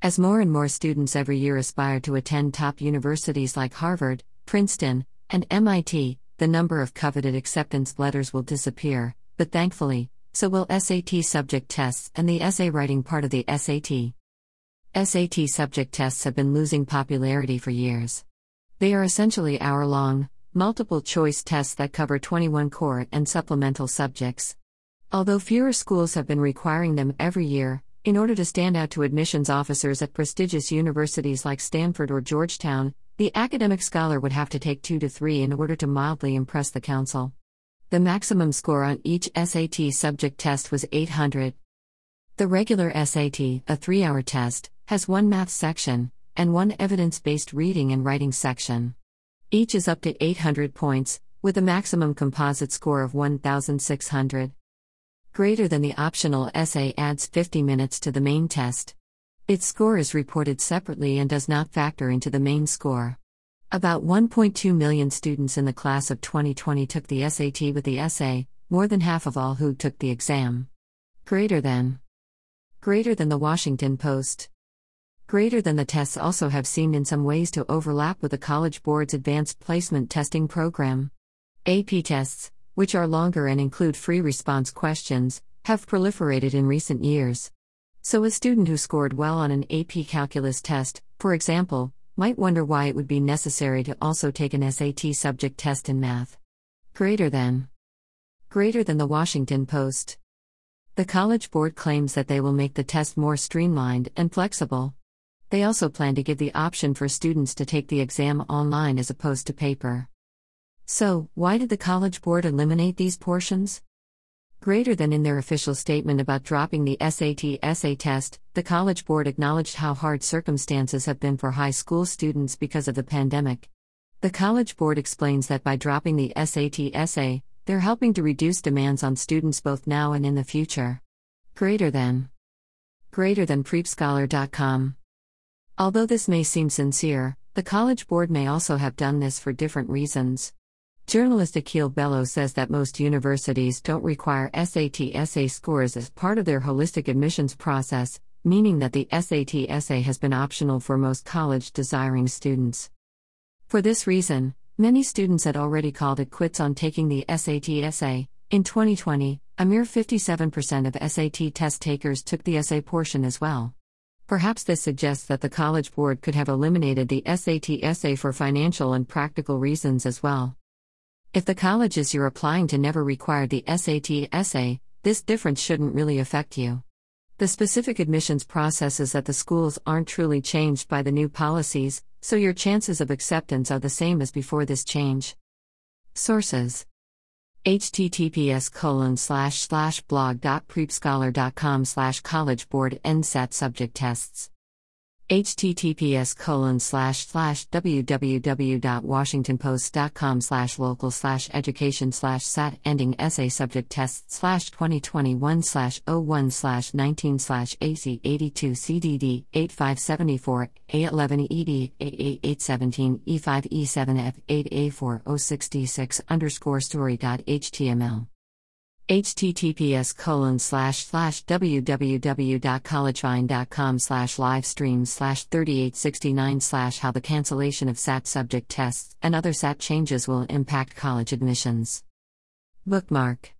As more and more students every year aspire to attend top universities like Harvard, Princeton, and MIT, the number of coveted acceptance letters will disappear, but thankfully, so will SAT subject tests and the essay writing part of the SAT. SAT subject tests have been losing popularity for years. They are essentially hour long, multiple choice tests that cover 21 core and supplemental subjects. Although fewer schools have been requiring them every year, in order to stand out to admissions officers at prestigious universities like Stanford or Georgetown, the academic scholar would have to take two to three in order to mildly impress the council. The maximum score on each SAT subject test was 800. The regular SAT, a three hour test, has one math section and one evidence based reading and writing section. Each is up to 800 points, with a maximum composite score of 1,600. Greater than the optional essay adds 50 minutes to the main test. Its score is reported separately and does not factor into the main score. About 1.2 million students in the class of 2020 took the SAT with the essay, more than half of all who took the exam. Greater than. Greater than the Washington Post. Greater than the tests also have seemed in some ways to overlap with the College Board's Advanced Placement Testing Program. AP tests, which are longer and include free response questions, have proliferated in recent years. So, a student who scored well on an AP calculus test, for example, might wonder why it would be necessary to also take an SAT subject test in math. Greater than. Greater than the Washington Post. The College Board claims that they will make the test more streamlined and flexible. They also plan to give the option for students to take the exam online as opposed to paper. So, why did the College Board eliminate these portions? Greater than in their official statement about dropping the SAT essay test, the College Board acknowledged how hard circumstances have been for high school students because of the pandemic. The College Board explains that by dropping the SAT essay, they're helping to reduce demands on students both now and in the future. Greater than. Greater than PrepScholar.com. Although this may seem sincere, the College Board may also have done this for different reasons. Journalist Akil Bello says that most universities don't require SAT essay scores as part of their holistic admissions process, meaning that the SAT essay has been optional for most college desiring students. For this reason, many students had already called it quits on taking the SAT essay. In 2020, a mere 57% of SAT test takers took the essay portion as well. Perhaps this suggests that the College Board could have eliminated the SAT essay for financial and practical reasons as well. If the colleges you're applying to never required the SAT essay, this difference shouldn't really affect you. The specific admissions processes at the schools aren't truly changed by the new policies, so your chances of acceptance are the same as before this change. Sources https colon slash slash blog.prepscholar.com slash college board nsat subject tests https colon slash slash www.washingtonpost.com slash local slash education slash sat ending essay subject test slash 2021 slash 01 slash 19 slash AC 82 CDD 8574 A11 ED A817 E5 E7F 8A4 066 underscore story.html https colon slash slash www.collegevine.com slash live stream slash 3869 slash how the cancellation of SAT subject tests and other SAT changes will impact college admissions. Bookmark